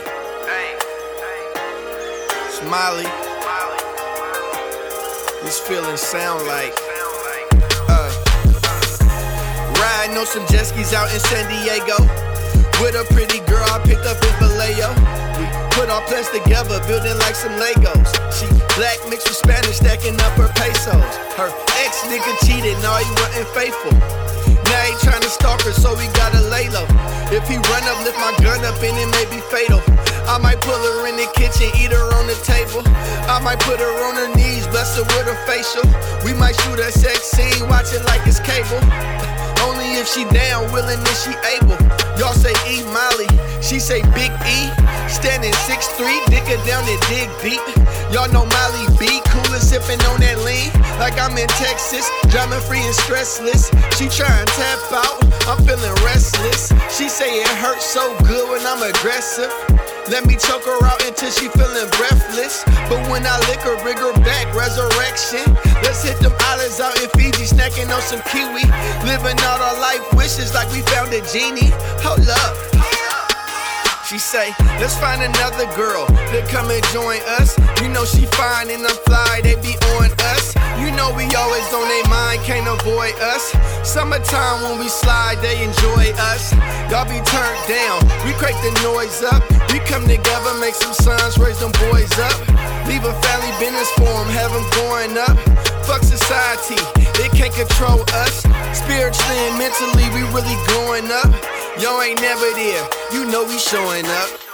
Hey, Smiley. This feeling sound like uh, riding on some jet skis out in San Diego with a pretty girl I picked up in Vallejo. We put our plans together, building like some Legos. She black mixed with Spanish, stacking up her pesos. Her ex nigga cheated, no, he wasn't faithful. Now he tryna stalk her, so we low. If he run up, lift my gun up, and it may be fatal. I might pull her in the kitchen, eat her on the table. I might put her on her knees, bless her with a facial. We might shoot a sex scene, watch it like it's cable. Only if she down, willing if she able. Y'all say E Molly, she say Big E. Standing 6'3, dick her down and dig deep. Y'all know Molly B, cooler sipping on that lean. Like I'm in Texas, drama free and stressless. She tryin' tap out, I'm feeling restless. Hurts so good when I'm aggressive. Let me choke her out until she feeling breathless. But when I lick her, bring her back, resurrection. Let's hit them islands out in Fiji, snacking on some kiwi. Living out our life wishes like we found a genie. Hold up. She say, let's find another girl to come and join us. You know she fine and I'm fly, they be know we always on their mind, can't avoid us. Summertime when we slide, they enjoy us. Y'all be turned down, we crank the noise up. We come together, make some sons, raise them boys up. Leave a family business for them, have them going up. Fuck society, they can't control us. Spiritually and mentally, we really growing up. Y'all ain't never there, you know we showing up.